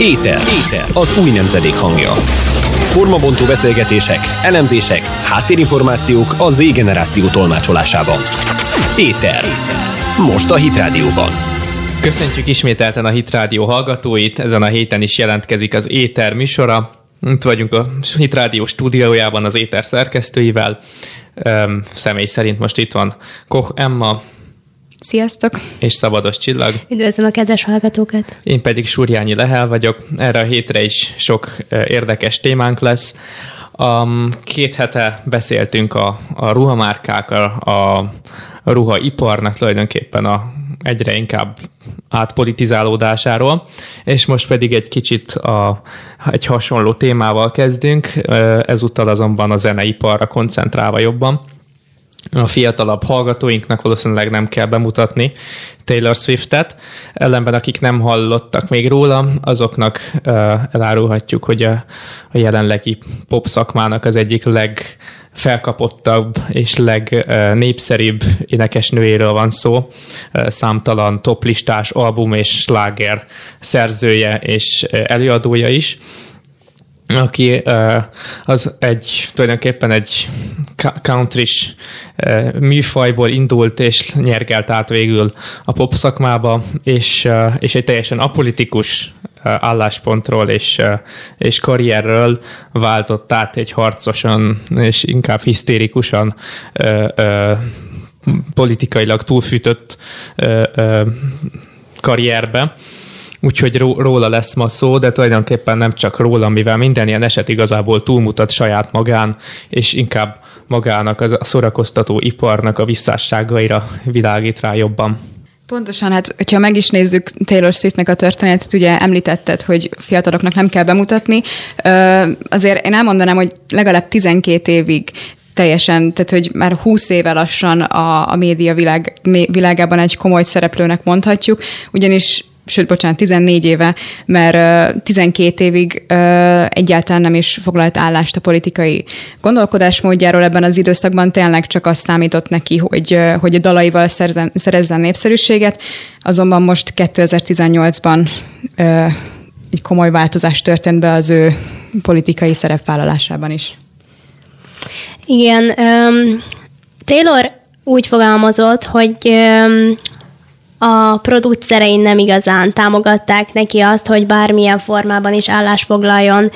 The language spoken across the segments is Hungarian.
Éter. Éter. Az új nemzedék hangja. Formabontó beszélgetések, elemzések, háttérinformációk a Z generáció tolmácsolásában. Éter. Most a Hit Rádióban. Köszöntjük ismételten a Hit Rádió hallgatóit, ezen a héten is jelentkezik az Éter műsora. Itt vagyunk a Hit Rádió stúdiójában az Éter szerkesztőivel. Öm, személy szerint most itt van Koch Emma, Sziasztok! és Szabados Csillag. Üdvözlöm a kedves hallgatókat! Én pedig Súrjányi Lehel vagyok. Erre a hétre is sok ö, érdekes témánk lesz. Um, két hete beszéltünk a, a ruhamárkák, a, a, ruhaiparnak tulajdonképpen a egyre inkább átpolitizálódásáról, és most pedig egy kicsit a, egy hasonló témával kezdünk, ö, ezúttal azonban a zeneiparra koncentrálva jobban a fiatalabb hallgatóinknak valószínűleg nem kell bemutatni Taylor Swiftet, ellenben akik nem hallottak még róla, azoknak uh, elárulhatjuk, hogy a, a jelenlegi pop szakmának az egyik legfelkapottabb és legnépszerűbb énekesnőjéről van szó, uh, számtalan toplistás album és sláger szerzője és uh, előadója is aki az egy tulajdonképpen egy country műfajból indult és nyergelt át végül a pop szakmába, és, és egy teljesen apolitikus álláspontról és, és karrierről váltott át egy harcosan és inkább hisztérikusan politikailag túlfűtött karrierbe úgyhogy róla lesz ma szó, de tulajdonképpen nem csak róla, mivel minden ilyen eset igazából túlmutat saját magán, és inkább magának a szórakoztató iparnak a visszásságaira világít rá jobban. Pontosan, hát hogyha meg is nézzük Taylor Swiftnek a történetet, ugye említetted, hogy fiataloknak nem kell bemutatni, azért én elmondanám, hogy legalább 12 évig teljesen, tehát hogy már 20 éve lassan a, a média világ, világában egy komoly szereplőnek mondhatjuk, ugyanis sőt, bocsánat, 14 éve, mert 12 évig egyáltalán nem is foglalt állást a politikai gondolkodásmódjáról ebben az időszakban, tényleg csak azt számított neki, hogy, hogy a dalaival szerzen, szerezzen népszerűséget, azonban most 2018-ban egy komoly változás történt be az ő politikai szerepvállalásában is. Igen, um, Taylor úgy fogalmazott, hogy um, a producerei nem igazán támogatták neki azt, hogy bármilyen formában is állásfoglaljon,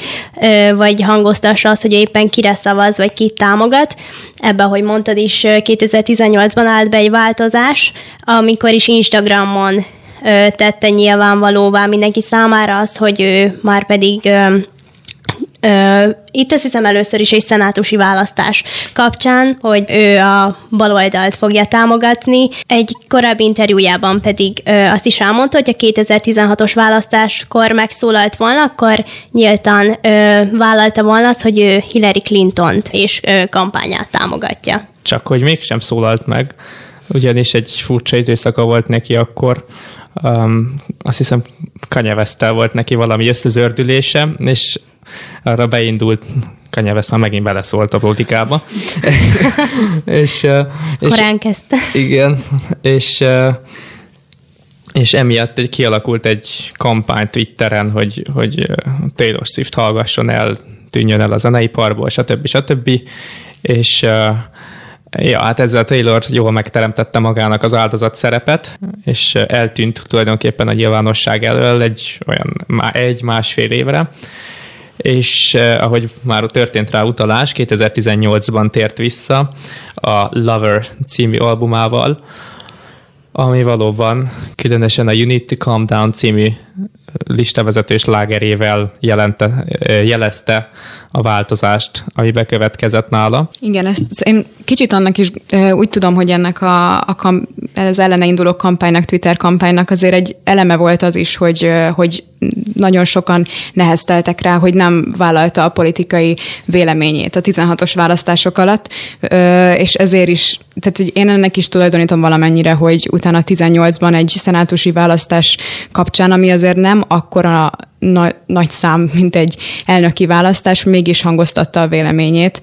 vagy hangoztassa azt, hogy éppen kire szavaz, vagy kit támogat. Ebben, ahogy mondtad is, 2018-ban állt be egy változás, amikor is Instagramon tette nyilvánvalóvá mindenki számára azt, hogy ő már pedig itt azt hiszem először is egy szenátusi választás kapcsán, hogy ő a baloldalt fogja támogatni. Egy korábbi interjújában pedig azt is elmondta, hogy a 2016-os választáskor megszólalt volna, akkor nyíltan vállalta volna azt, hogy ő Hillary Clinton-t és kampányát támogatja. Csak hogy mégsem szólalt meg, ugyanis egy furcsa időszaka volt neki akkor, um, azt hiszem Kanye volt neki valami összezördülése, és arra beindult Kanye West már megint beleszólt a politikába. és, és, Korán kezdte. Igen, és és emiatt egy, kialakult egy kampány Twitteren, hogy, hogy Taylor Swift hallgasson el, tűnjön el a zeneiparból, stb. stb. És Ja, hát ezzel Taylor jól megteremtette magának az áldozat szerepet, és eltűnt tulajdonképpen a nyilvánosság elől egy olyan egy-másfél évre, és eh, ahogy már történt rá utalás, 2018-ban tért vissza a Lover című albumával, ami valóban különösen a Unity Calm Down című listavezetős lágerével jelente, jelezte a változást, ami bekövetkezett nála. Igen, ezt én kicsit annak is úgy tudom, hogy ennek a, a kam, az ellene induló kampánynak, Twitter kampánynak azért egy eleme volt az is, hogy, hogy nagyon sokan nehezteltek rá, hogy nem vállalta a politikai véleményét a 16-os választások alatt, és ezért is, tehát én ennek is tulajdonítom valamennyire, hogy utána 18-ban egy szenátusi választás kapcsán, ami azért nem akkora na- nagy szám, mint egy elnöki választás, mégis hangoztatta a véleményét,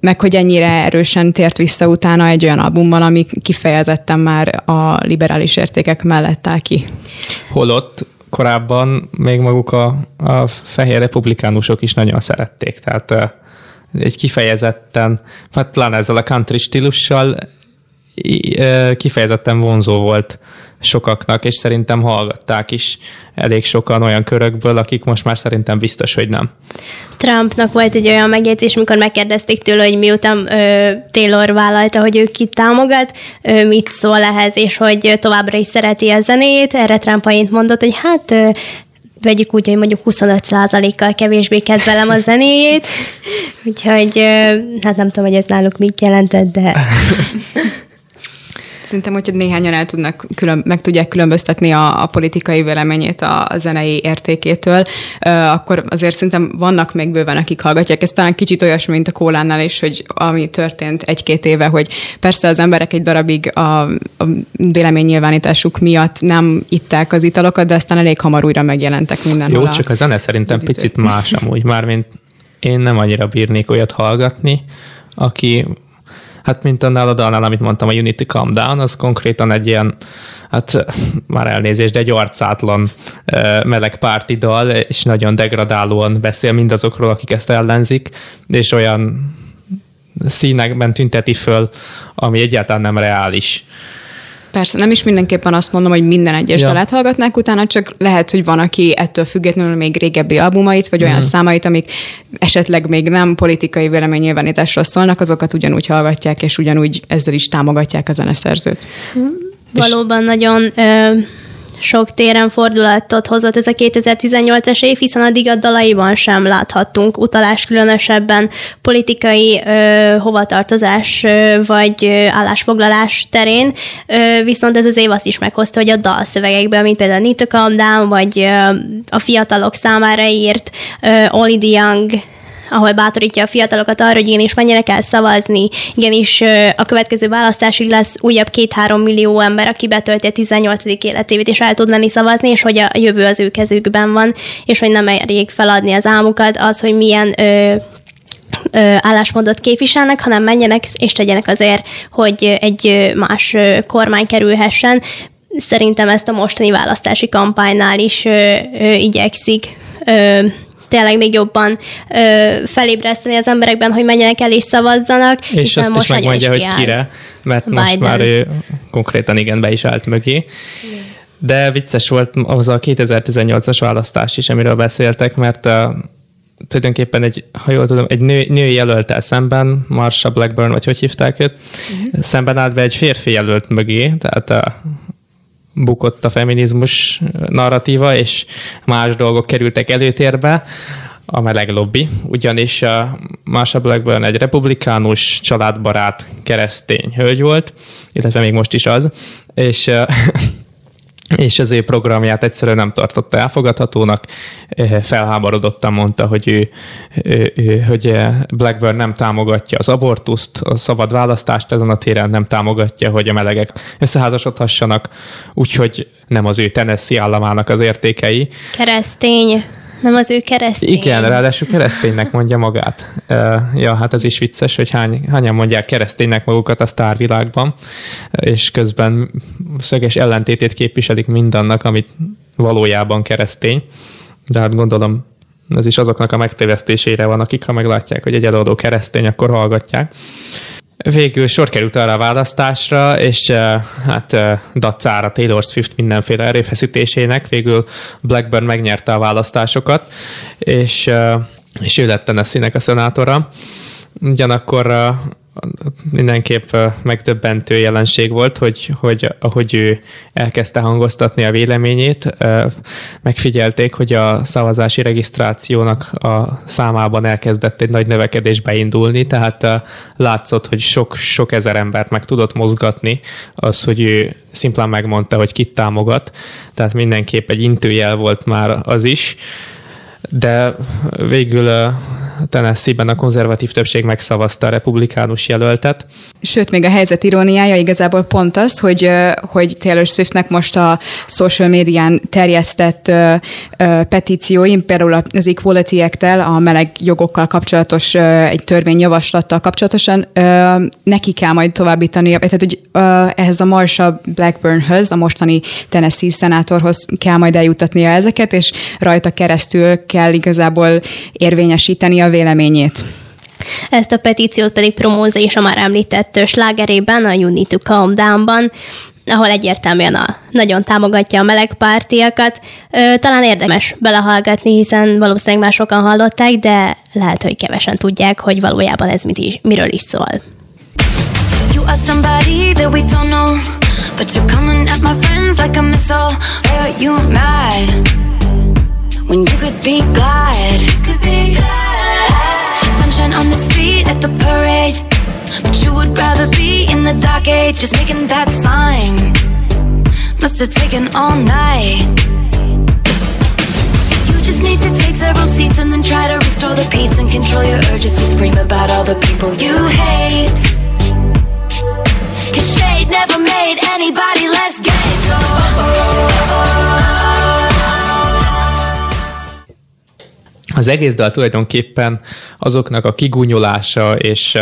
meg hogy ennyire erősen tért vissza utána egy olyan albumban, ami kifejezetten már a liberális értékek mellett áll ki. Holott korábban még maguk a, a fehér republikánusok is nagyon szerették. Tehát egy kifejezetten, hát pláne ezzel a country stílussal kifejezetten vonzó volt sokaknak, és szerintem hallgatták is elég sokan olyan körökből, akik most már szerintem biztos, hogy nem. Trumpnak volt egy olyan megjegyzés, amikor megkérdezték tőle, hogy miután ö, Taylor vállalta, hogy ő kit támogat, ö, mit szól ehhez, és hogy továbbra is szereti a zenét. Erre Trump mondott, hogy hát ö, vegyük úgy, hogy mondjuk 25%-kal kevésbé kedvelem a zenéjét, úgyhogy hát nem tudom, hogy ez náluk mit jelentett, de Szerintem, hogyha néhányan el tudnak, külön, meg tudják különböztetni a, a politikai véleményét a, a zenei értékétől, uh, akkor azért szerintem vannak még bőven, akik hallgatják. Ez talán kicsit olyasmi, mint a kólánál is, hogy ami történt egy-két éve, hogy persze az emberek egy darabig a, a véleménynyilvánításuk miatt nem itták az italokat, de aztán elég hamar újra megjelentek mindenhol. Jó, csak a zene szerintem picit más amúgy, mármint én nem annyira bírnék olyat hallgatni, aki Hát mint annál a dalnál, amit mondtam, a Unity Calm Down, az konkrétan egy ilyen, hát már elnézést, de egy arcátlan meleg párti dal, és nagyon degradálóan beszél mindazokról, akik ezt ellenzik, és olyan színekben tünteti föl, ami egyáltalán nem reális. Persze, nem is mindenképpen azt mondom, hogy minden egyes ja. dalát hallgatnák utána, csak lehet, hogy van, aki ettől függetlenül még régebbi albumait, vagy olyan mm. számait, amik esetleg még nem politikai véleménynyilvánításról szólnak, azokat ugyanúgy hallgatják, és ugyanúgy ezzel is támogatják a zeneszerzőt. Mm. Valóban nagyon ö, sok téren fordulatot hozott ez a 2018-es év, hiszen addig a dalaiban sem láthattunk utalás különösebben politikai ö, hovatartozás ö, vagy ö, állásfoglalás terén, ö, viszont ez az év azt is meghozta, hogy a dalszövegekben, mint például to Calm Down, vagy ö, a fiatalok számára írt ö, Only the Young ahol bátorítja a fiatalokat arra, hogy igenis menjenek el szavazni, igenis a következő választásig lesz újabb két-három millió ember, aki betölti a 18. életévét, és el tud menni szavazni, és hogy a jövő az ő kezükben van, és hogy nem elég feladni az álmukat, az, hogy milyen ö, állásmódot képviselnek, hanem menjenek és tegyenek azért, hogy egy más kormány kerülhessen. Szerintem ezt a mostani választási kampánynál is ö, ö, igyekszik ö, tényleg még jobban ö, felébreszteni az emberekben, hogy menjenek el és szavazzanak. És azt most is megmondja, is hogy kire, mert Biden. most már ő konkrétan igen be is állt mögé. De vicces volt az a 2018-as választás is, amiről beszéltek, mert uh, tulajdonképpen egy, ha jól tudom, egy nő, nő jelöltel szemben, Marsha Blackburn, vagy hogy hívták őt, uh-huh. szemben állt be egy férfi jelölt mögé, tehát a bukott a feminizmus narratíva, és más dolgok kerültek előtérbe, a meleg lobby, ugyanis a Marsha Blackburn egy republikánus, családbarát, keresztény hölgy volt, illetve még most is az, és és az ő programját egyszerűen nem tartotta elfogadhatónak, felháborodottan mondta, hogy ő, ő, ő hogy Blackburn nem támogatja az abortuszt, a szabad választást ezen a téren, nem támogatja, hogy a melegek összeházasodhassanak, úgyhogy nem az ő Tennessee államának az értékei. Keresztény nem az ő keresztény. Igen, ráadásul kereszténynek mondja magát. Ja, hát ez is vicces, hogy hány, hányan mondják kereszténynek magukat a sztárvilágban, és közben szöges ellentétét képviselik mindannak, amit valójában keresztény. De hát gondolom, ez is azoknak a megtévesztésére van, akik ha meglátják, hogy egy előadó keresztény, akkor hallgatják. Végül sor került arra a választásra, és hát dacára Taylor Swift mindenféle erőfeszítésének végül Blackburn megnyerte a választásokat, és, és ő lett Tennessee-nek a szenátora. Ugyanakkor mindenképp megdöbbentő jelenség volt, hogy, hogy ahogy ő elkezdte hangoztatni a véleményét, megfigyelték, hogy a szavazási regisztrációnak a számában elkezdett egy nagy növekedés beindulni, tehát látszott, hogy sok, sok ezer embert meg tudott mozgatni. Az, hogy ő szimplán megmondta, hogy kit támogat, tehát mindenképp egy intőjel volt már az is, de végül Tennessee-ben a konzervatív többség megszavazta a republikánus jelöltet. Sőt, még a helyzet iróniája igazából pont az, hogy, hogy Taylor Swiftnek most a social médián terjesztett petícióim, például az Equality act a meleg jogokkal kapcsolatos egy törvényjavaslattal kapcsolatosan neki kell majd továbbítani, tehát hogy ehhez a Marsha Blackburnhöz, a mostani Tennessee szenátorhoz kell majd eljutatnia ezeket, és rajta keresztül kell igazából érvényesíteni a véleményét. Ezt a petíciót pedig promózza is a már említett slágerében, a You Need to Calm Down-ban, ahol egyértelműen a, nagyon támogatja a melegpártiakat. Ö, talán érdemes belehallgatni, hiszen valószínűleg már sokan hallották, de lehet, hogy kevesen tudják, hogy valójában ez mit is, miről is szól. You are somebody that we don't know But you're coming at my friends like a missile Are you mad? When you could be glad, could be glad. Sunshine on the street at the parade. But you would rather be in the dark age Just making that sign. Must have taken all night. You just need to take several seats And then try to restore the peace And control your urges to scream about all the people you hate. Cause shade never made anybody less gay. So oh, oh, oh, oh, oh. Az egész dal tulajdonképpen azoknak a kigúnyolása és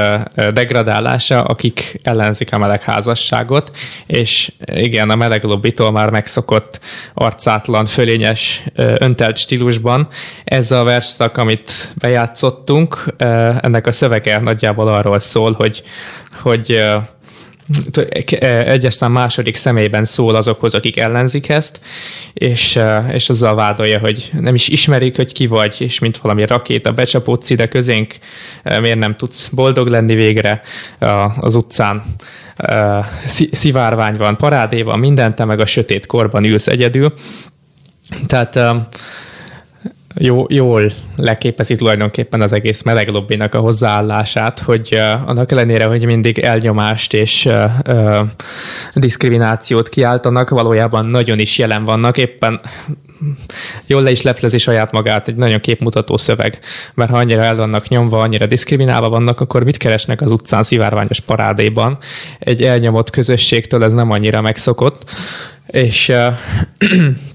degradálása, akik ellenzik a melegházasságot, és igen, a meleg lobbitól már megszokott arcátlan, fölényes, öntelt stílusban. Ez a verszak, amit bejátszottunk, ennek a szövege nagyjából arról szól, hogy, hogy egyes szám második személyben szól azokhoz, akik ellenzik ezt, és, és azzal vádolja, hogy nem is ismerik, hogy ki vagy, és mint valami rakéta becsapódsz ide közénk, miért nem tudsz boldog lenni végre az utcán. Szivárvány van, parádé van, mindent, te meg a sötét korban ülsz egyedül. Tehát jó, jól leképezi tulajdonképpen az egész meleg lobbinak a hozzáállását, hogy uh, annak ellenére, hogy mindig elnyomást és uh, uh, diszkriminációt kiáltanak, valójában nagyon is jelen vannak, éppen jól le is leplezi saját magát, egy nagyon képmutató szöveg, mert ha annyira el vannak nyomva, annyira diszkriminálva vannak, akkor mit keresnek az utcán szivárványos parádéban? Egy elnyomott közösségtől ez nem annyira megszokott, és uh,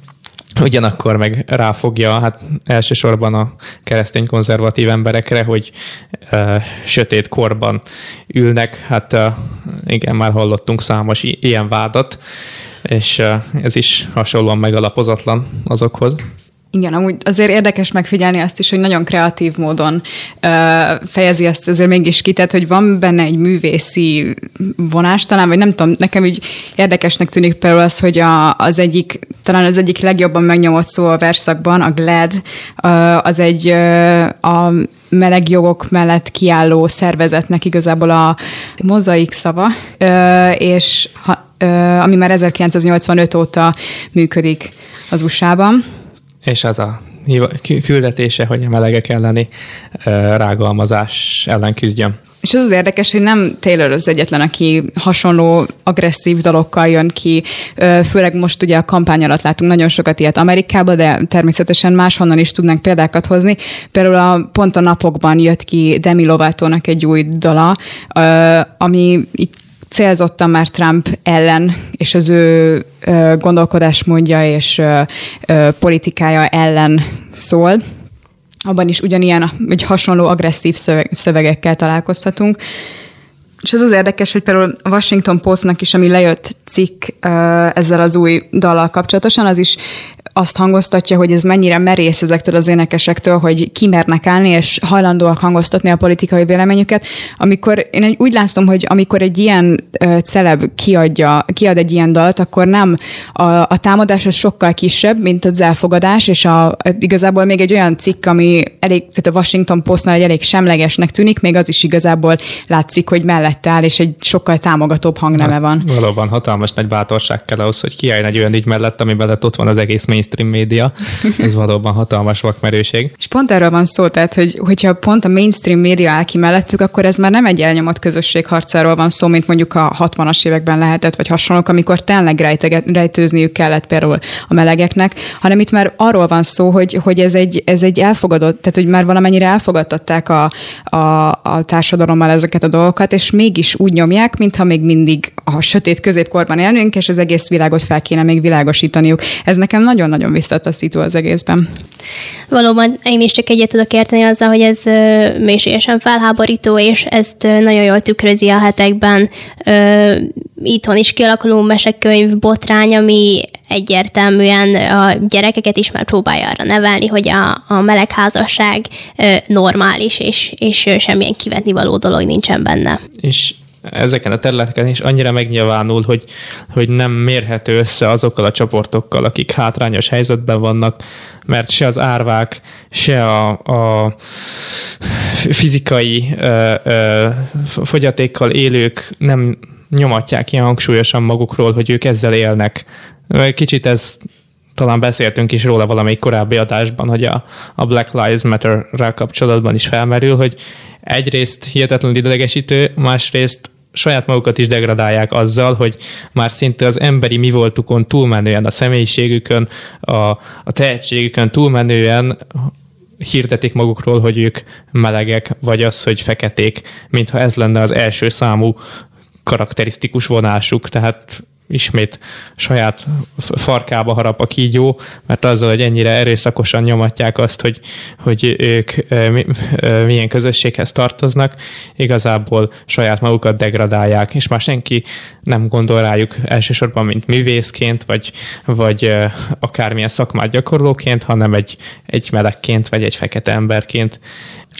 Ugyanakkor meg ráfogja hát elsősorban a keresztény konzervatív emberekre, hogy uh, sötét korban ülnek. Hát uh, igen, már hallottunk számos ilyen vádat, és uh, ez is hasonlóan megalapozatlan azokhoz. Igen, amúgy azért érdekes megfigyelni azt is, hogy nagyon kreatív módon ö, fejezi ezt azért mégis ki, tehát hogy van benne egy művészi vonás talán, vagy nem tudom, nekem úgy érdekesnek tűnik például az, hogy a, az egyik, talán az egyik legjobban megnyomott szó a verszakban, a GLAD, ö, az egy ö, a meleg jogok mellett kiálló szervezetnek igazából a mozaik szava, ö, és ha, ö, ami már 1985 óta működik az USA-ban és az a küldetése, hogy a melegek elleni rágalmazás ellen küzdjön. És az az érdekes, hogy nem Taylor az egyetlen, aki hasonló agresszív dalokkal jön ki, főleg most ugye a kampány alatt látunk nagyon sokat ilyet Amerikában, de természetesen máshonnan is tudnánk példákat hozni. Például a, pont a napokban jött ki Demi Lovatónak egy új dala, ami itt célzottan már Trump ellen, és az ő gondolkodásmódja és politikája ellen szól. Abban is ugyanilyen, vagy hasonló agresszív szövegekkel találkozhatunk. És ez az érdekes, hogy például a Washington Postnak is, ami lejött cikk ezzel az új dallal kapcsolatosan, az is azt hangoztatja, hogy ez mennyire merész ezektől az énekesektől, hogy kimernek állni, és hajlandóak hangoztatni a politikai véleményüket. Amikor én úgy látom, hogy amikor egy ilyen uh, celeb kiadja, kiad egy ilyen dalt, akkor nem a, a támadás az sokkal kisebb, mint az elfogadás, és a, igazából még egy olyan cikk, ami elég, tehát a Washington Postnál egy elég semlegesnek tűnik, még az is igazából látszik, hogy mellette áll, és egy sokkal támogatóbb hangneme van. Valóban hatalmas nagy bátorság kell ahhoz, hogy kiálljon egy olyan így mellett, ami mellett ott van az egész mainstream média. Ez valóban hatalmas vakmerőség. És pont erről van szó, tehát, hogy, hogyha pont a mainstream média áll ki mellettük, akkor ez már nem egy elnyomott közösség harcáról van szó, mint mondjuk a 60-as években lehetett, vagy hasonlók, amikor tényleg rejteget, rejtőzniük kellett például a melegeknek, hanem itt már arról van szó, hogy, hogy ez, egy, ez egy elfogadott, tehát hogy már valamennyire elfogadtatták a, a, a társadalommal ezeket a dolgokat, és mégis úgy nyomják, mintha még mindig a sötét középkorban élnénk, és az egész világot fel kéne még világosítaniuk. Ez nekem nagyon-nagyon visszataszító az egészben. Valóban én is csak egyet tudok érteni azzal, hogy ez mélységesen felháborító, és ezt nagyon jól tükrözi a hetekben ö, itthon is kialakuló mesekönyv botrány, ami egyértelműen a gyerekeket is már próbálja arra nevelni, hogy a, a melegházasság ö, normális, és, és semmilyen kivetni való dolog nincsen benne. És ezeken a területeken is annyira megnyilvánul, hogy, hogy nem mérhető össze azokkal a csoportokkal, akik hátrányos helyzetben vannak, mert se az árvák, se a, a fizikai ö, ö, fogyatékkal élők nem nyomatják ilyen hangsúlyosan magukról, hogy ők ezzel élnek. Kicsit ez talán beszéltünk is róla valamelyik korábbi adásban, hogy a, a Black Lives Matter-rel kapcsolatban is felmerül, hogy egyrészt hihetetlenül idegesítő, másrészt saját magukat is degradálják azzal, hogy már szinte az emberi mi voltukon túlmenően, a személyiségükön, a, a tehetségükön túlmenően hirdetik magukról, hogy ők melegek, vagy az, hogy feketék, mintha ez lenne az első számú karakterisztikus vonásuk, tehát ismét saját farkába harap a kígyó, mert azzal, hogy ennyire erőszakosan nyomatják azt, hogy, hogy ők milyen közösséghez tartoznak, igazából saját magukat degradálják, és már senki nem gondol rájuk elsősorban, mint művészként, vagy, vagy akármilyen szakmát gyakorlóként, hanem egy, egy melegként, vagy egy fekete emberként.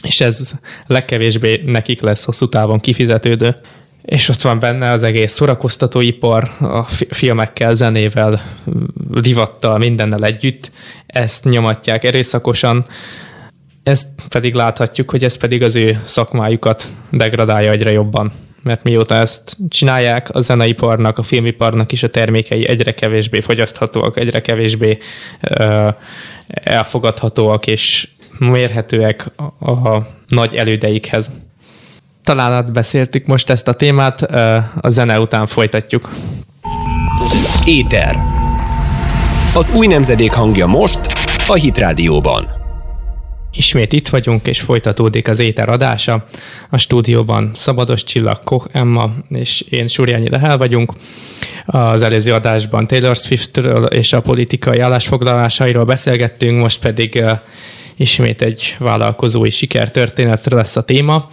És ez legkevésbé nekik lesz hosszú távon kifizetődő és ott van benne az egész szórakoztatóipar, a filmekkel, zenével, divattal, mindennel együtt. Ezt nyomatják erőszakosan, ezt pedig láthatjuk, hogy ez pedig az ő szakmájukat degradálja egyre jobban. Mert mióta ezt csinálják, a zeneiparnak, a filmiparnak is a termékei egyre kevésbé fogyaszthatóak, egyre kevésbé ö, elfogadhatóak és mérhetőek a, a nagy elődeikhez talán átbeszéltük most ezt a témát, a zene után folytatjuk. Éter. Az új nemzedék hangja most a Hit Rádióban. Ismét itt vagyunk, és folytatódik az éter adása. A stúdióban Szabados Csillag, Koch Emma és én Surjányi Lehel vagyunk. Az előző adásban Taylor Swiftről és a politikai állásfoglalásairól beszélgettünk, most pedig ismét egy vállalkozói sikertörténetre lesz a téma,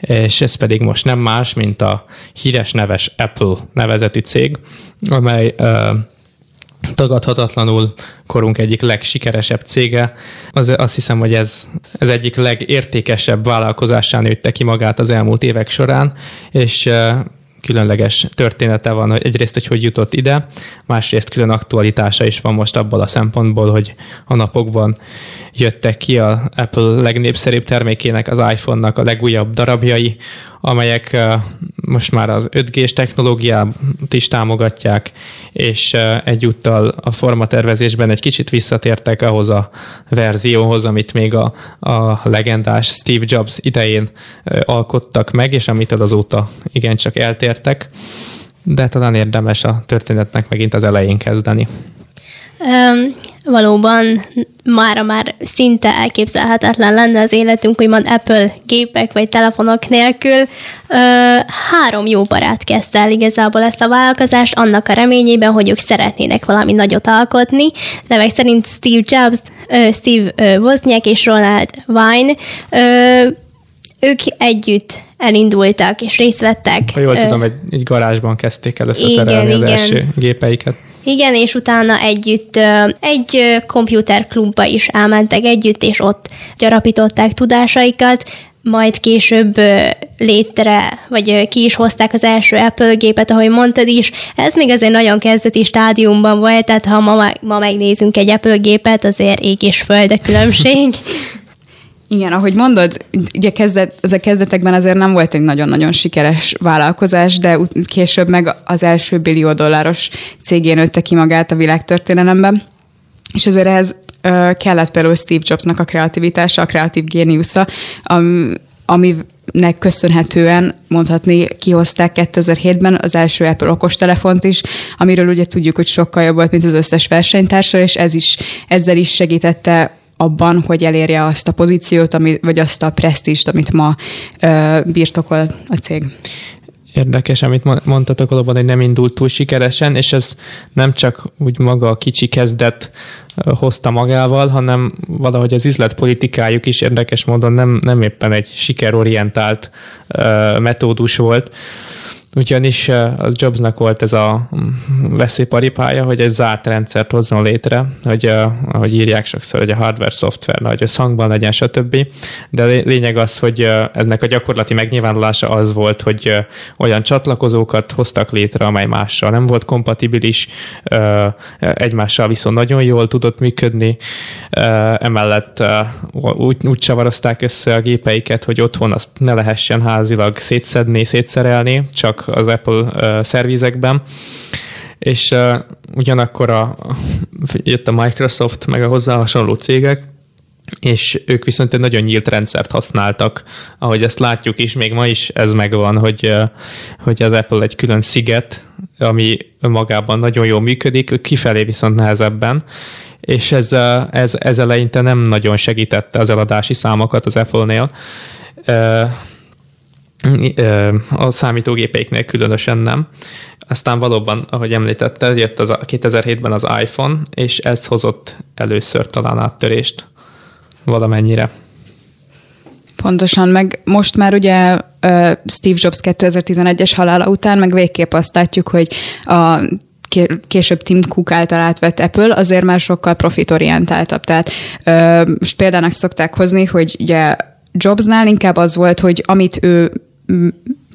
és ez pedig most nem más, mint a híres neves Apple nevezetű cég, amely tagadhatatlanul korunk egyik legsikeresebb cége. Az, azt hiszem, hogy ez, ez egyik legértékesebb vállalkozásán nőtte ki magát az elmúlt évek során, és különleges története van, hogy egyrészt, hogy hogy jutott ide, másrészt külön aktualitása is van most abból a szempontból, hogy a napokban jöttek ki a Apple legnépszerűbb termékének, az iPhone-nak a legújabb darabjai, amelyek most már az 5G-s technológiát is támogatják, és egyúttal a formatervezésben egy kicsit visszatértek ahhoz a verzióhoz, amit még a, a legendás Steve Jobs idején alkottak meg, és amitől azóta igencsak eltértek, de talán érdemes a történetnek megint az elején kezdeni. Um, valóban mára már szinte elképzelhetetlen lenne az életünk, úgymond Apple gépek vagy telefonok nélkül. Ö, három jó barát kezdte el igazából ezt a vállalkozást, annak a reményében, hogy ők szeretnének valami nagyot alkotni. Nevek szerint Steve Jobs, ö, Steve Wozniak és Ronald Wine ö, ők együtt elindultak és részt vettek. Ha jól tudom, egy, egy garázsban kezdték el összeszerelni igen, az igen. első gépeiket. Igen, és utána együtt egy komputerklubba is elmentek együtt, és ott gyarapították tudásaikat, majd később létre, vagy ki is hozták az első Apple gépet, ahogy mondtad is. Ez még azért nagyon kezdeti stádiumban volt, tehát ha ma, ma megnézünk egy Apple gépet, azért ég és föld a különbség. Igen, ahogy mondod, ugye kezdet, az a kezdetekben azért nem volt egy nagyon-nagyon sikeres vállalkozás, de később meg az első billió dolláros cégén nőtte ki magát a világtörténelemben. és ezért ehhez kellett például Steve Jobsnak a kreativitása, a kreatív géniusza, aminek köszönhetően mondhatni kihozták 2007-ben az első Apple okostelefont is, amiről ugye tudjuk, hogy sokkal jobb volt, mint az összes versenytársa, és ez is, ezzel is segítette abban, hogy elérje azt a pozíciót, ami, vagy azt a presztíst, amit ma ö, birtokol a cég. Érdekes, amit mondtatok valóban, hogy nem indult túl sikeresen, és ez nem csak úgy maga a kicsi kezdet hozta magával, hanem valahogy az üzletpolitikájuk is érdekes módon nem, nem éppen egy sikerorientált uh, metódus volt ugyanis a Jobsnak volt ez a mm, veszélyparipája, hogy egy zárt rendszert hozzon létre, hogy ahogy írják sokszor, hogy a hardware, szoftver nagy összhangban legyen, stb. De lényeg az, hogy ennek a gyakorlati megnyilvánulása az volt, hogy olyan csatlakozókat hoztak létre, amely mással nem volt kompatibilis, egymással viszont nagyon jól tudott működni, emellett úgy, úgy csavarozták össze a gépeiket, hogy otthon azt ne lehessen házilag szétszedni, szétszerelni, csak az Apple szervizekben, és ugyanakkor a, jött a Microsoft, meg a hozzá hasonló cégek, és ők viszont egy nagyon nyílt rendszert használtak, ahogy ezt látjuk is, még ma is ez megvan, hogy, hogy az Apple egy külön sziget, ami önmagában nagyon jól működik, kifelé viszont nehezebben, és ez, ez, ez eleinte nem nagyon segítette az eladási számokat az Apple-nél a számítógépeiknél különösen nem. Aztán valóban, ahogy említetted, jött az a 2007-ben az iPhone, és ez hozott először talán áttörést valamennyire. Pontosan, meg most már ugye Steve Jobs 2011-es halála után meg végképp azt látjuk, hogy a később Tim Cook által átvett Apple azért már sokkal profitorientáltabb. Tehát most példának szokták hozni, hogy ugye Jobsnál inkább az volt, hogy amit ő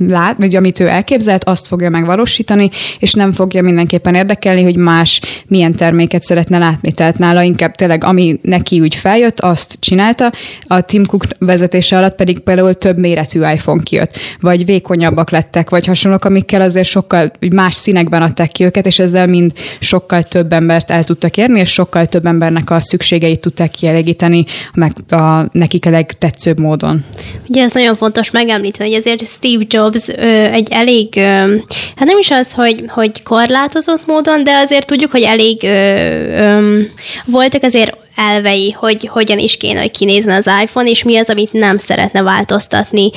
lát, vagy amit ő elképzelt, azt fogja megvalósítani, és nem fogja mindenképpen érdekelni, hogy más milyen terméket szeretne látni. Tehát nála inkább tényleg, ami neki úgy feljött, azt csinálta. A Tim Cook vezetése alatt pedig például több méretű iPhone kijött, vagy vékonyabbak lettek, vagy hasonlók, amikkel azért sokkal más színekben adták ki őket, és ezzel mind sokkal több embert el tudtak érni, és sokkal több embernek a szükségeit tudták kielégíteni meg a, nekik a legtetszőbb módon. Ugye ez nagyon fontos megemlíteni, hogy ezért Steve Jobs Jobs egy elég, hát nem is az, hogy, hogy korlátozott módon, de azért tudjuk, hogy elég voltak azért elvei, hogy hogyan is kéne, hogy kinézne az iPhone, és mi az, amit nem szeretne változtatni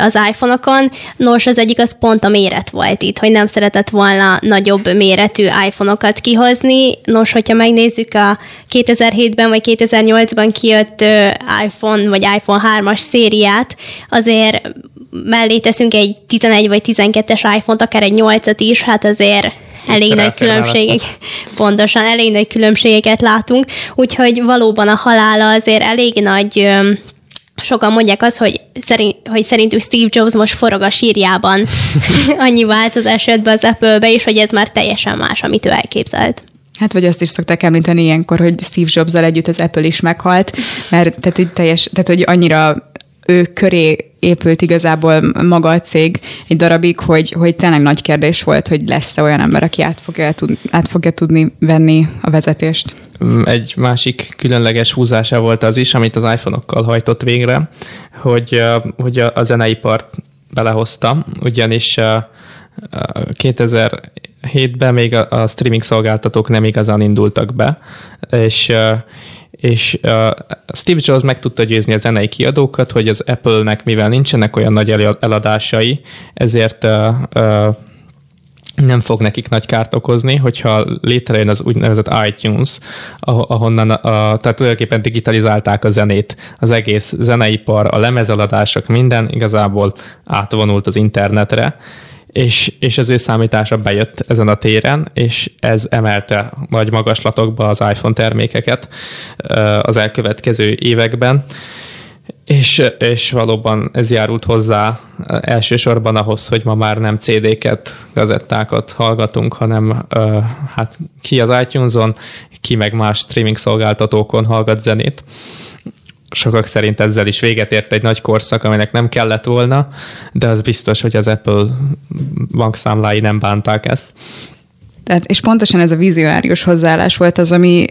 az iPhone-okon. Nos, az egyik az pont a méret volt itt, hogy nem szeretett volna nagyobb méretű iPhone-okat kihozni. Nos, hogyha megnézzük a 2007-ben vagy 2008-ban kijött iPhone vagy iPhone 3-as szériát, azért mellé teszünk egy 11 vagy 12-es iPhone-t, akár egy 8-at is, hát azért elég nagy különbségek, pontosan elég nagy különbségeket látunk, úgyhogy valóban a halála azért elég nagy sokan mondják azt, hogy, szerint, hogy szerintük Steve Jobs most forog a sírjában. Annyi változás jött be az Apple-be, és hogy ez már teljesen más, amit ő elképzelt. Hát vagy azt is szokták említeni ilyenkor, hogy Steve jobs együtt az Apple is meghalt, mert tehát, hogy, teljes, tehát, hogy annyira ő köré épült igazából maga a cég egy darabig, hogy, hogy tényleg nagy kérdés volt, hogy lesz-e olyan ember, aki át fogja, tud, át fogja tudni venni a vezetést. Egy másik különleges húzása volt az is, amit az iPhone-okkal hajtott végre, hogy, hogy a zeneipart belehozta, ugyanis 2007-ben még a streaming szolgáltatók nem igazán indultak be, és és Steve Jobs meg tudta győzni a zenei kiadókat, hogy az Apple-nek, mivel nincsenek olyan nagy eladásai, ezért nem fog nekik nagy kárt okozni, hogyha létrejön az úgynevezett iTunes, ahonnan, a, tehát tulajdonképpen digitalizálták a zenét, az egész zeneipar, a lemezeladások, minden igazából átvonult az internetre, és, és az ő számítása bejött ezen a téren, és ez emelte nagy magaslatokba az iPhone termékeket az elkövetkező években. És, és valóban ez járult hozzá elsősorban ahhoz, hogy ma már nem CD-ket, gazettákat hallgatunk, hanem hát ki az iTunes-on, ki meg más streaming szolgáltatókon hallgat zenét sokak szerint ezzel is véget ért egy nagy korszak, aminek nem kellett volna, de az biztos, hogy az Apple bankszámlái nem bánták ezt. Tehát, és pontosan ez a vizionárius hozzáállás volt az, ami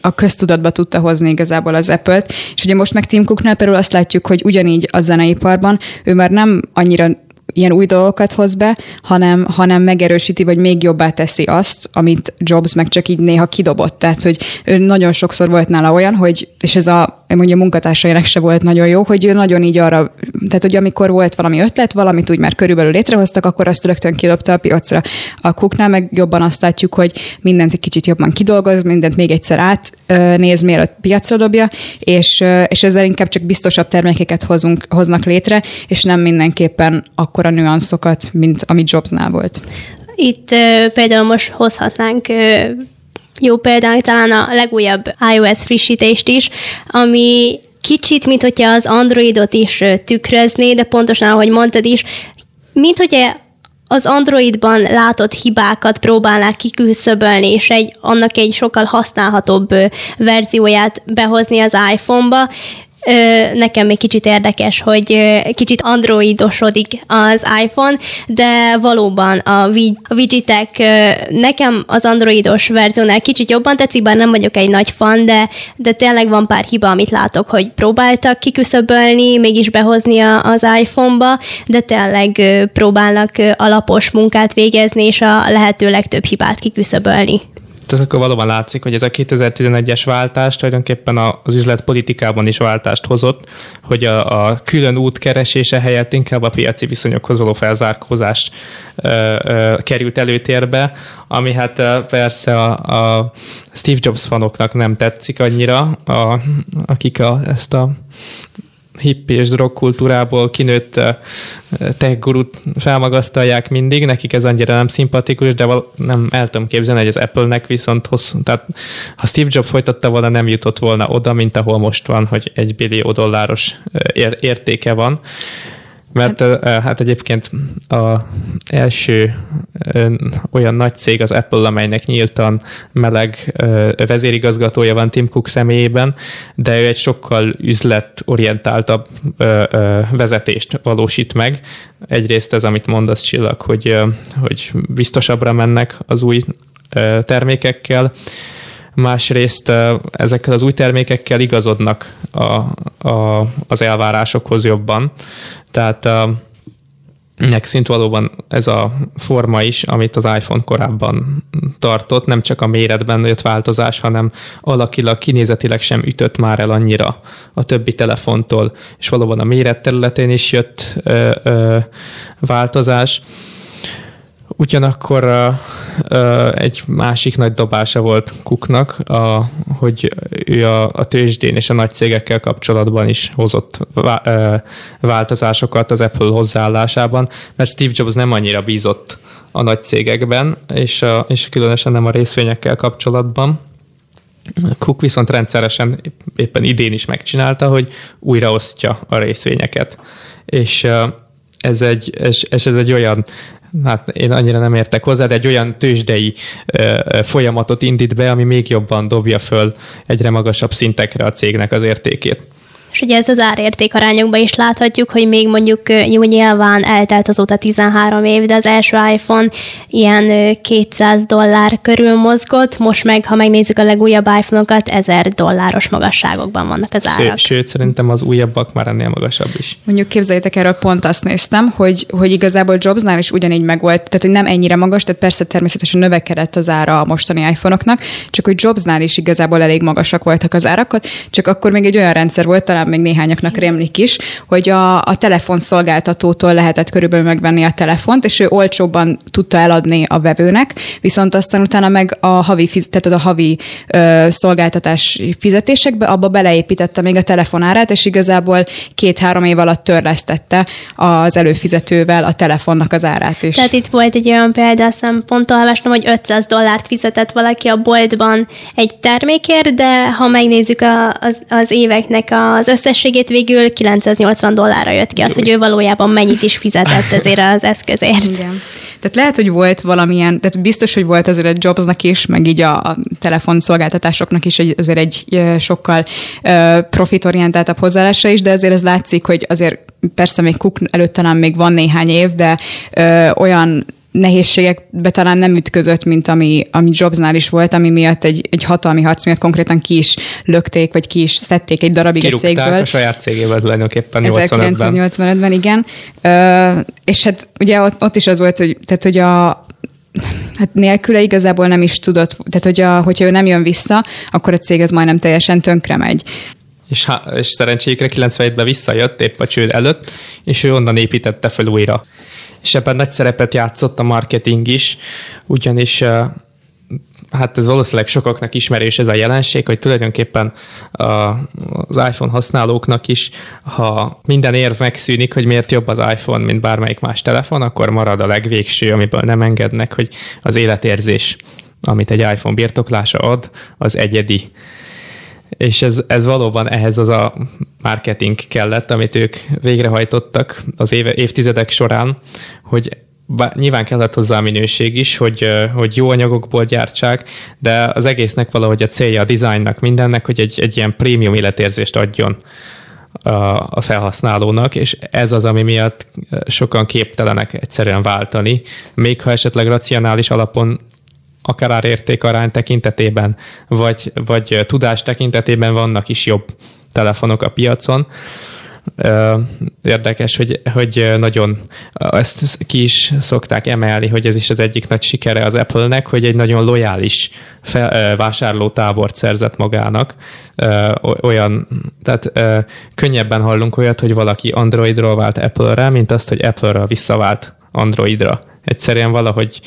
a köztudatba tudta hozni igazából az Apple-t. És ugye most meg Tim Cooknál például azt látjuk, hogy ugyanígy a zeneiparban ő már nem annyira ilyen új dolgokat hoz be, hanem, hanem megerősíti, vagy még jobbá teszi azt, amit Jobs meg csak így néha kidobott. Tehát, hogy ő nagyon sokszor volt nála olyan, hogy, és ez a, mondja, munkatársainak se volt nagyon jó, hogy ő nagyon így arra, tehát, hogy amikor volt valami ötlet, valamit úgy már körülbelül létrehoztak, akkor azt rögtön kidobta a piacra. A Cooknál meg jobban azt látjuk, hogy mindent egy kicsit jobban kidolgoz, mindent még egyszer átnéz, mielőtt piacra dobja, és, és ezzel inkább csak biztosabb termékeket hozunk, hoznak létre, és nem mindenképpen akkor akkora nüanszokat, mint ami Jobsnál volt. Itt például most hozhatnánk jó példánk talán a legújabb iOS frissítést is, ami kicsit, mint hogyha az Androidot is tükrözné, de pontosan, ahogy mondtad is, mint hogyha az Androidban látott hibákat próbálnák kiküszöbölni, és egy, annak egy sokkal használhatóbb verzióját behozni az iPhone-ba, nekem még kicsit érdekes, hogy kicsit androidosodik az iPhone, de valóban a, a widgetek nekem az androidos verziónál kicsit jobban tetszik, bár nem vagyok egy nagy fan, de, de tényleg van pár hiba, amit látok, hogy próbáltak kiküszöbölni, mégis behozni az iPhone-ba, de tényleg próbálnak alapos munkát végezni, és a lehető legtöbb hibát kiküszöbölni. Tehát akkor valóban látszik, hogy ez a 2011-es váltás tulajdonképpen az üzletpolitikában is váltást hozott, hogy a, a külön út keresése helyett inkább a piaci viszonyokhoz való felzárkózást ö, ö, került előtérbe, ami hát persze a, a Steve Jobs fanoknak nem tetszik annyira, a, akik a, ezt a hippi és drogkultúrából kinőtt tech gurut felmagasztalják mindig, nekik ez annyira nem szimpatikus, de val- nem el tudom képzelni, hogy az Apple-nek viszont hosszú, tehát ha Steve Jobs folytatta volna, nem jutott volna oda, mint ahol most van, hogy egy billió dolláros értéke van. Mert hát, hát egyébként a első olyan nagy cég az Apple, amelynek nyíltan meleg vezérigazgatója van Tim Cook személyében, de ő egy sokkal üzletorientáltabb vezetést valósít meg. Egyrészt ez, amit mondasz Csillag, hogy, hogy biztosabbra mennek az új termékekkel, másrészt ezekkel az új termékekkel igazodnak a, a, az elvárásokhoz jobban. Tehát nek valóban ez a forma is, amit az iPhone korábban tartott, nem csak a méretben jött változás, hanem alakilag, kinézetileg sem ütött már el annyira a többi telefontól, és valóban a méret területén is jött ö, ö, változás. Ugyanakkor uh, uh, egy másik nagy dobása volt Cooknak, a, hogy ő a, a tőzsdén és a nagy cégekkel kapcsolatban is hozott vá, uh, változásokat az Apple hozzáállásában, mert Steve Jobs nem annyira bízott a nagy cégekben, és, a, és különösen nem a részvényekkel kapcsolatban. Cook viszont rendszeresen éppen idén is megcsinálta, hogy újraosztja a részvényeket. És ez egy, ez, ez egy olyan hát én annyira nem értek hozzá, de egy olyan tőzsdei folyamatot indít be, ami még jobban dobja föl egyre magasabb szintekre a cégnek az értékét. És ugye ez az árérték arányokban is láthatjuk, hogy még mondjuk jó nyilván eltelt azóta 13 év, de az első iPhone ilyen 200 dollár körül mozgott, most meg, ha megnézzük a legújabb iPhone-okat, 1000 dolláros magasságokban vannak az árak. Sőt, sőt, szerintem az újabbak már ennél magasabb is. Mondjuk képzeljétek erről pont azt néztem, hogy, hogy igazából Jobsnál is ugyanígy megvolt, tehát hogy nem ennyire magas, tehát persze természetesen növekedett az ára a mostani iPhone-oknak, csak hogy Jobsnál is igazából elég magasak voltak az árakat, csak akkor még egy olyan rendszer volt, talán talán még néhányaknak rémlik is, hogy a, a telefonszolgáltatótól lehetett körülbelül megvenni a telefont, és ő olcsóbban tudta eladni a vevőnek, viszont aztán utána meg a havi, tehát a havi ö, szolgáltatás fizetésekbe abba beleépítette még a telefonárát, és igazából két-három év alatt törlesztette az előfizetővel a telefonnak az árát is. Tehát itt volt egy olyan példa, aztán pont olvastam, hogy 500 dollárt fizetett valaki a boltban egy termékért, de ha megnézzük a, az, az éveknek az összességét végül 980 dollárra jött ki, az, hogy ő valójában mennyit is fizetett ezért az eszközért. Igen. Tehát lehet, hogy volt valamilyen, tehát biztos, hogy volt azért egy Jobsnak is, meg így a, a telefonszolgáltatásoknak is egy, azért egy sokkal uh, profitorientáltabb hozzáállása is, de azért ez látszik, hogy azért persze még Cook előtt talán még van néhány év, de ö, olyan nehézségekbe talán nem ütközött, mint ami, ami Jobsnál is volt, ami miatt egy, egy hatalmi harc miatt konkrétan ki is lökték, vagy ki is szedték egy darabig Kirúgták a cégből. a saját cégéből tulajdonképpen 85-ben. 1985-ben, igen. Ö, és hát ugye ott, ott is az volt, hogy, tehát, hogy a, hát nélküle igazából nem is tudott, tehát hogy a, hogyha ő nem jön vissza, akkor a cég az majdnem teljesen tönkre megy. És, és szerencséjükre 97-ben visszajött épp a csőd előtt, és ő onnan építette fel újra. És ebben nagy szerepet játszott a marketing is, ugyanis hát ez valószínűleg sokaknak ismerős ez a jelenség, hogy tulajdonképpen az iPhone használóknak is, ha minden érv megszűnik, hogy miért jobb az iPhone, mint bármelyik más telefon, akkor marad a legvégső, amiből nem engednek, hogy az életérzés, amit egy iPhone birtoklása ad, az egyedi. És ez, ez valóban ehhez az a marketing kellett, amit ők végrehajtottak az éve, évtizedek során, hogy bár nyilván kellett hozzá a minőség is, hogy, hogy jó anyagokból gyártsák, de az egésznek valahogy a célja a dizájnnak, mindennek, hogy egy, egy ilyen prémium életérzést adjon a felhasználónak, és ez az, ami miatt sokan képtelenek egyszerűen váltani, még ha esetleg racionális alapon akár árértékarány tekintetében, vagy, vagy tudás tekintetében vannak is jobb telefonok a piacon, érdekes, hogy, hogy nagyon ezt ki is szokták emelni, hogy ez is az egyik nagy sikere az Apple-nek, hogy egy nagyon lojális fel, vásárlótábort szerzett magának. Olyan, tehát könnyebben hallunk olyat, hogy valaki Androidról vált Apple-re, mint azt, hogy Apple-ről visszavált Androidra. Egyszerűen valahogy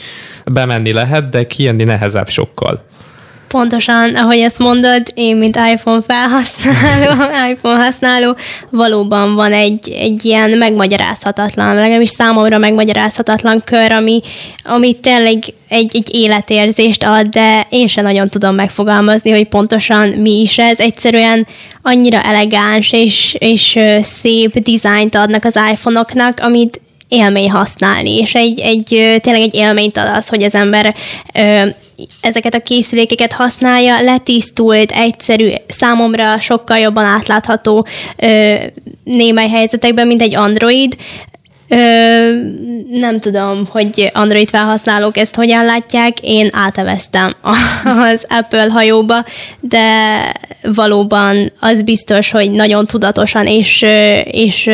bemenni lehet, de kijönni nehezebb sokkal. Pontosan, ahogy ezt mondod, én, mint iPhone felhasználó, iPhone használó, valóban van egy, egy ilyen megmagyarázhatatlan, legalábbis számomra megmagyarázhatatlan kör, ami, ami tényleg egy, egy életérzést ad, de én sem nagyon tudom megfogalmazni, hogy pontosan mi is ez. Egyszerűen annyira elegáns és, és szép dizájnt adnak az iPhone-oknak, amit élmény használni, és egy, egy tényleg egy élményt ad az, hogy az ember ezeket a készülékeket használja, letisztult, egyszerű, számomra sokkal jobban átlátható ö, némely helyzetekben, mint egy Android. Ö, nem tudom, hogy Android felhasználók ezt hogyan látják, én áteveztem az Apple hajóba, de valóban az biztos, hogy nagyon tudatosan és, és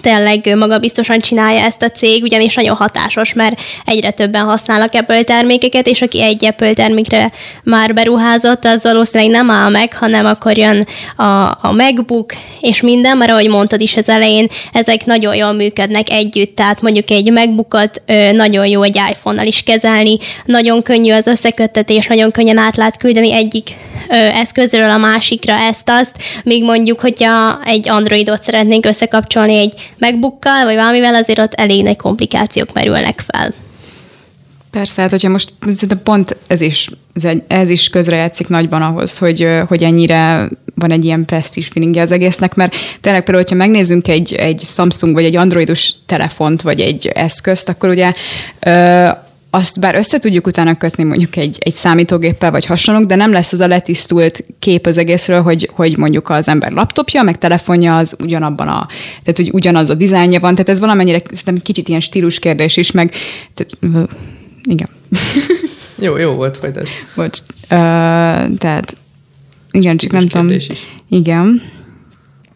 tényleg magabiztosan csinálja ezt a cég, ugyanis nagyon hatásos, mert egyre többen használnak Apple termékeket, és aki egy Apple termékre már beruházott, az valószínűleg nem áll meg, hanem akkor jön a, a MacBook, és minden, mert ahogy mondtad is az elején, ezek nagyon jól működnek együtt, tehát mondjuk egy MacBookot ö, nagyon jó egy iPhone-nal is kezelni, nagyon könnyű az összeköttetés, nagyon könnyen át lehet küldeni egyik eszközről a másikra ezt-azt, míg mondjuk, hogyha egy Androidot szeretnénk összekapcsolni egy megbukkal, vagy valamivel, azért ott elég nagy komplikációk merülnek fel. Persze, hát hogyha most pont ez is, ez is közrejátszik nagyban ahhoz, hogy, hogy ennyire van egy ilyen presztízs feelingje az egésznek, mert tényleg például, hogyha megnézzünk egy, egy Samsung vagy egy androidos telefont, vagy egy eszközt, akkor ugye azt bár össze tudjuk utána kötni mondjuk egy, egy számítógéppel vagy hasonlók, de nem lesz az a letisztult kép az egészről, hogy, hogy mondjuk az ember laptopja, meg telefonja az ugyanabban a, tehát hogy ugyanaz a dizájnja van, tehát ez valamennyire szerintem kicsit ilyen stílus kérdés is, meg tehát, igen. Jó, jó volt, folytasd. Bocs. Uh, tehát igen, csak nem tudom. Is. Igen.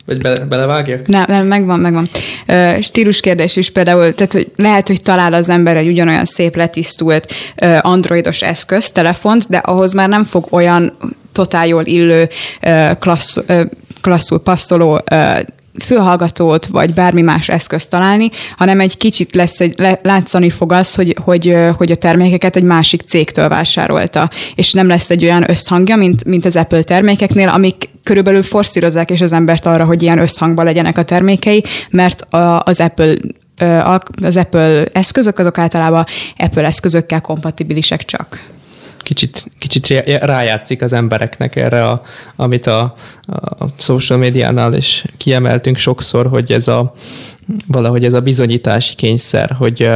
Vagy bele, belevágjak? Nem, nem, megvan, megvan. Stílus kérdés is például, tehát hogy lehet, hogy talál az ember egy ugyanolyan szép letisztult androidos eszköz, telefont, de ahhoz már nem fog olyan totál jól illő, klassz, klasszul passzoló fülhallgatót, vagy bármi más eszközt találni, hanem egy kicsit lesz egy, látszani fog az, hogy, hogy, hogy a termékeket egy másik cégtől vásárolta, és nem lesz egy olyan összhangja, mint, mint az Apple termékeknél, amik körülbelül forszírozzák és az embert arra, hogy ilyen összhangban legyenek a termékei, mert a, az Apple az Apple eszközök, azok általában Apple eszközökkel kompatibilisek csak kicsit, kicsit rájátszik az embereknek erre, a, amit a, a social médiánál is kiemeltünk sokszor, hogy ez a valahogy ez a bizonyítási kényszer, hogy,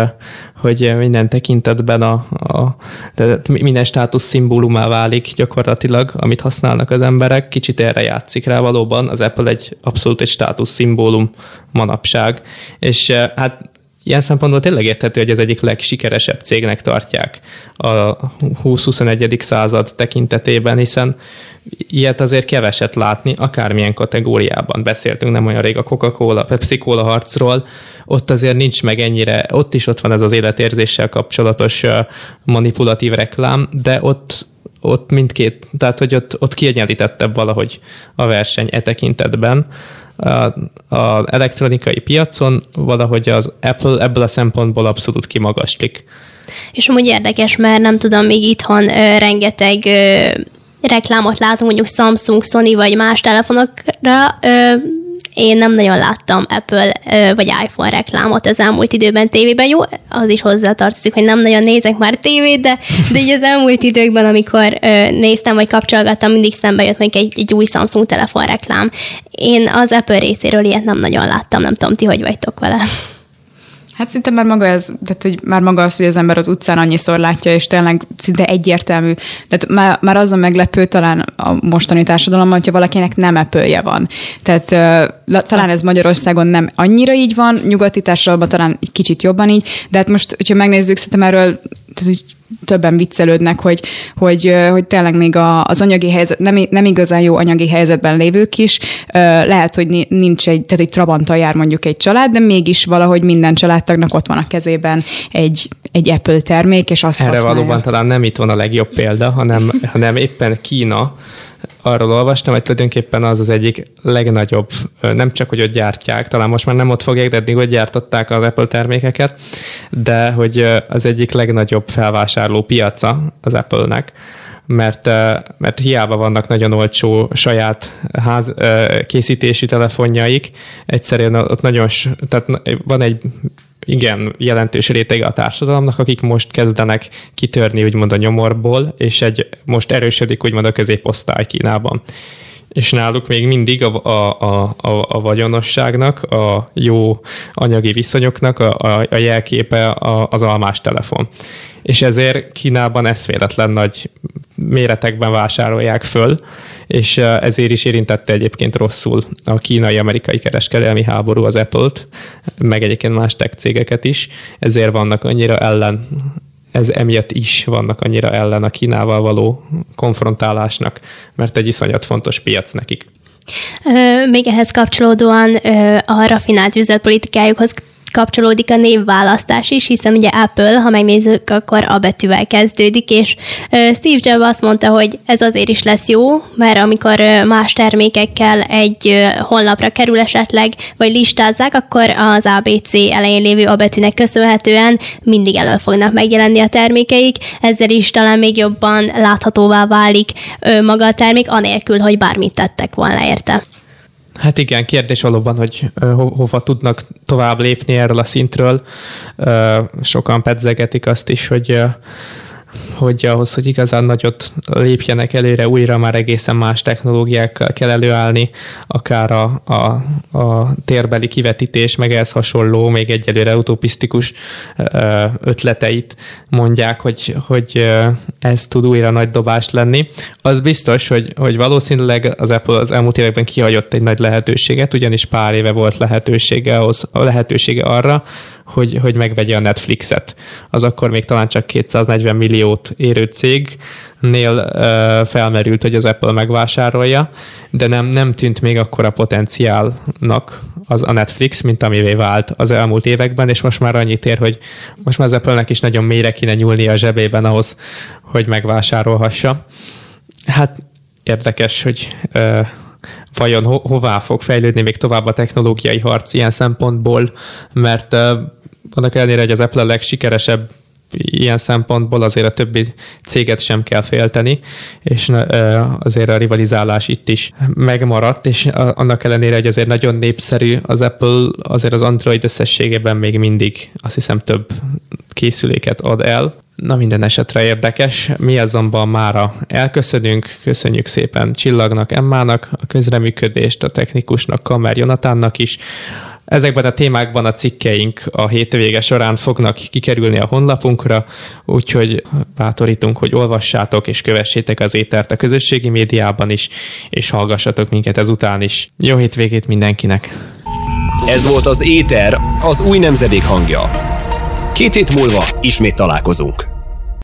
hogy minden tekintetben a, a tehát minden státusz szimbólumá válik gyakorlatilag, amit használnak az emberek, kicsit erre játszik rá valóban. Az Apple egy abszolút egy státusz szimbólum manapság, és hát ilyen szempontból tényleg érthető, hogy az egyik legsikeresebb cégnek tartják a 20-21. század tekintetében, hiszen ilyet azért keveset látni, akármilyen kategóriában beszéltünk, nem olyan rég a Coca-Cola, Pepsi-Cola harcról, ott azért nincs meg ennyire, ott is ott van ez az életérzéssel kapcsolatos manipulatív reklám, de ott ott mindkét, tehát hogy ott, ott kiegyenlítettebb valahogy a verseny e tekintetben. Az elektronikai piacon valahogy az Apple ebből a szempontból abszolút kimagaslik. És amúgy érdekes, mert nem tudom, még itthon ö, rengeteg ö, reklámot látunk, mondjuk Samsung, Sony vagy más telefonokra, ö, én nem nagyon láttam Apple vagy iPhone reklámot az elmúlt időben tévében. Jó, az is hozzátartozik, hogy nem nagyon nézek már tévét, de, de így az elmúlt időkben, amikor néztem vagy kapcsolgattam, mindig szembe jött még egy, egy új Samsung telefon reklám. Én az Apple részéről ilyet nem nagyon láttam, nem tudom, ti hogy vagytok vele. Hát szinte már maga ez, tehát hogy már maga az, hogy az ember az utcán annyiszor látja, és tényleg szinte egyértelmű. Tehát már, már az a meglepő talán a mostani társadalomban, hogyha valakinek nem epője van. Tehát uh, talán ez Magyarországon nem annyira így van, nyugati társadalomban talán kicsit jobban így, de hát most, hogyha megnézzük, szerintem erről tehát, hogy többen viccelődnek, hogy, hogy, hogy tényleg még a, az anyagi helyzet, nem, nem igazán jó anyagi helyzetben lévők is, lehet, hogy nincs egy, tehát egy Trabanttal jár mondjuk egy család, de mégis valahogy minden családtagnak ott van a kezében egy, egy Apple termék, és azt Erre használja. valóban talán nem itt van a legjobb példa, hanem, hanem éppen Kína, arról olvastam, hogy tulajdonképpen az az egyik legnagyobb, nem csak, hogy ott gyártják, talán most már nem ott fogják, de eddig ott gyártották az Apple termékeket, de hogy az egyik legnagyobb felvásárló piaca az Apple-nek, mert, mert hiába vannak nagyon olcsó saját ház, készítésű telefonjaik, egyszerűen ott nagyon, tehát van egy igen jelentős rétege a társadalomnak, akik most kezdenek kitörni úgymond a nyomorból, és egy most erősödik úgymond a középosztály Kínában. És náluk még mindig a, a, a, a, a vagyonosságnak, a jó anyagi viszonyoknak a, a, a jelképe a, az almás telefon. És ezért Kínában eszméletlen nagy méretekben vásárolják föl, és ezért is érintette egyébként rosszul a kínai-amerikai kereskedelmi háború az Apple-t, meg egyébként más tech cégeket is, ezért vannak annyira ellen ez emiatt is vannak annyira ellen a Kínával való konfrontálásnak, mert egy iszonyat fontos piac nekik. Még ehhez kapcsolódóan a rafinált üzletpolitikájukhoz kapcsolódik a névválasztás is, hiszen ugye Apple, ha megnézzük, akkor a betűvel kezdődik, és Steve Jobs azt mondta, hogy ez azért is lesz jó, mert amikor más termékekkel egy honlapra kerül esetleg, vagy listázzák, akkor az ABC elején lévő a betűnek köszönhetően mindig elő fognak megjelenni a termékeik, ezzel is talán még jobban láthatóvá válik maga a termék, anélkül, hogy bármit tettek volna érte. Hát igen, kérdés valóban, hogy ho- hova tudnak tovább lépni erről a szintről. Sokan pedzegetik azt is, hogy hogy ahhoz, hogy igazán nagyot lépjenek előre, újra már egészen más technológiákkal kell előállni, akár a, a, a térbeli kivetítés, meg ehhez hasonló, még egyelőre utopisztikus ötleteit mondják, hogy, hogy ez tud újra nagy dobás lenni. Az biztos, hogy, hogy valószínűleg az Apple az elmúlt években kihagyott egy nagy lehetőséget, ugyanis pár éve volt lehetősége, ahhoz, lehetősége arra, hogy, hogy megvegye a Netflixet. Az akkor még talán csak 240 milliót érő cégnél uh, felmerült, hogy az Apple megvásárolja, de nem, nem tűnt még akkor a potenciálnak az a Netflix, mint amivé vált az elmúlt években, és most már annyit ér, hogy most már az Apple-nek is nagyon mélyre kéne nyúlni a zsebében ahhoz, hogy megvásárolhassa. Hát érdekes, hogy uh, vajon ho- hová fog fejlődni még tovább a technológiai harc ilyen szempontból, mert annak ellenére, hogy az Apple a legsikeresebb ilyen szempontból azért a többi céget sem kell félteni, és azért a rivalizálás itt is megmaradt, és annak ellenére, hogy azért nagyon népszerű az Apple, azért az Android összességében még mindig azt hiszem több készüléket ad el. Na minden esetre érdekes. Mi azonban mára elköszönünk, köszönjük szépen Csillagnak, Emmának a közreműködést, a technikusnak, Kamer Jonatánnak is. Ezekben a témákban a cikkeink a hétvége során fognak kikerülni a honlapunkra, úgyhogy bátorítunk, hogy olvassátok és kövessétek az étert a közösségi médiában is, és hallgassatok minket ezután is. Jó hétvégét mindenkinek! Ez volt az Éter, az új nemzedék hangja. Két hét múlva ismét találkozunk.